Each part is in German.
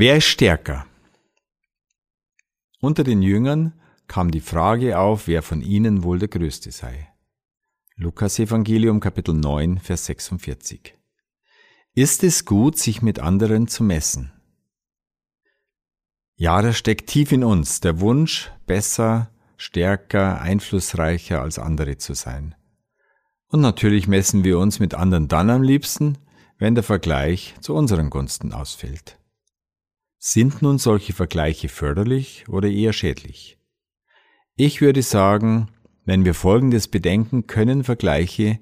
Wer ist stärker? Unter den Jüngern kam die Frage auf, wer von ihnen wohl der Größte sei. Lukas Evangelium Kapitel 9, Vers 46. Ist es gut, sich mit anderen zu messen? Ja, da steckt tief in uns der Wunsch, besser, stärker, einflussreicher als andere zu sein. Und natürlich messen wir uns mit anderen dann am liebsten, wenn der Vergleich zu unseren Gunsten ausfällt. Sind nun solche Vergleiche förderlich oder eher schädlich? Ich würde sagen, wenn wir Folgendes bedenken, können Vergleiche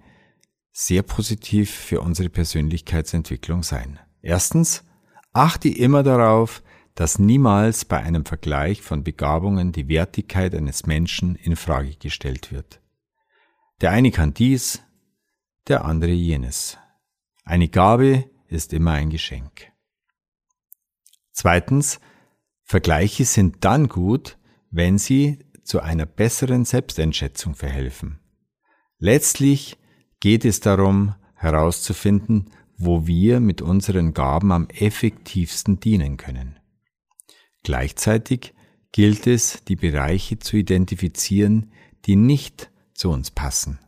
sehr positiv für unsere Persönlichkeitsentwicklung sein. Erstens, achte immer darauf, dass niemals bei einem Vergleich von Begabungen die Wertigkeit eines Menschen in Frage gestellt wird. Der eine kann dies, der andere jenes. Eine Gabe ist immer ein Geschenk. Zweitens, Vergleiche sind dann gut, wenn sie zu einer besseren Selbsteinschätzung verhelfen. Letztlich geht es darum herauszufinden, wo wir mit unseren Gaben am effektivsten dienen können. Gleichzeitig gilt es, die Bereiche zu identifizieren, die nicht zu uns passen,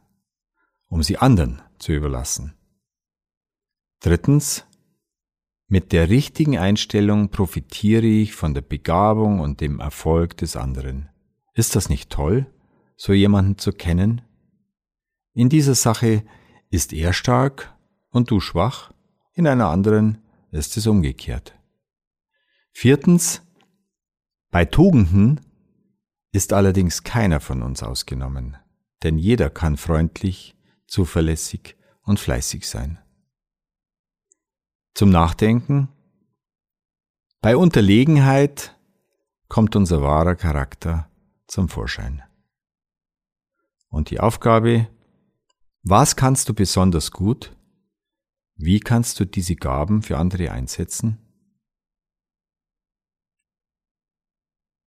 um sie anderen zu überlassen. Drittens, mit der richtigen Einstellung profitiere ich von der Begabung und dem Erfolg des anderen. Ist das nicht toll, so jemanden zu kennen? In dieser Sache ist er stark und du schwach, in einer anderen ist es umgekehrt. Viertens, bei Tugenden ist allerdings keiner von uns ausgenommen, denn jeder kann freundlich, zuverlässig und fleißig sein. Zum Nachdenken, bei Unterlegenheit kommt unser wahrer Charakter zum Vorschein. Und die Aufgabe was kannst du besonders gut? Wie kannst du diese Gaben für andere einsetzen?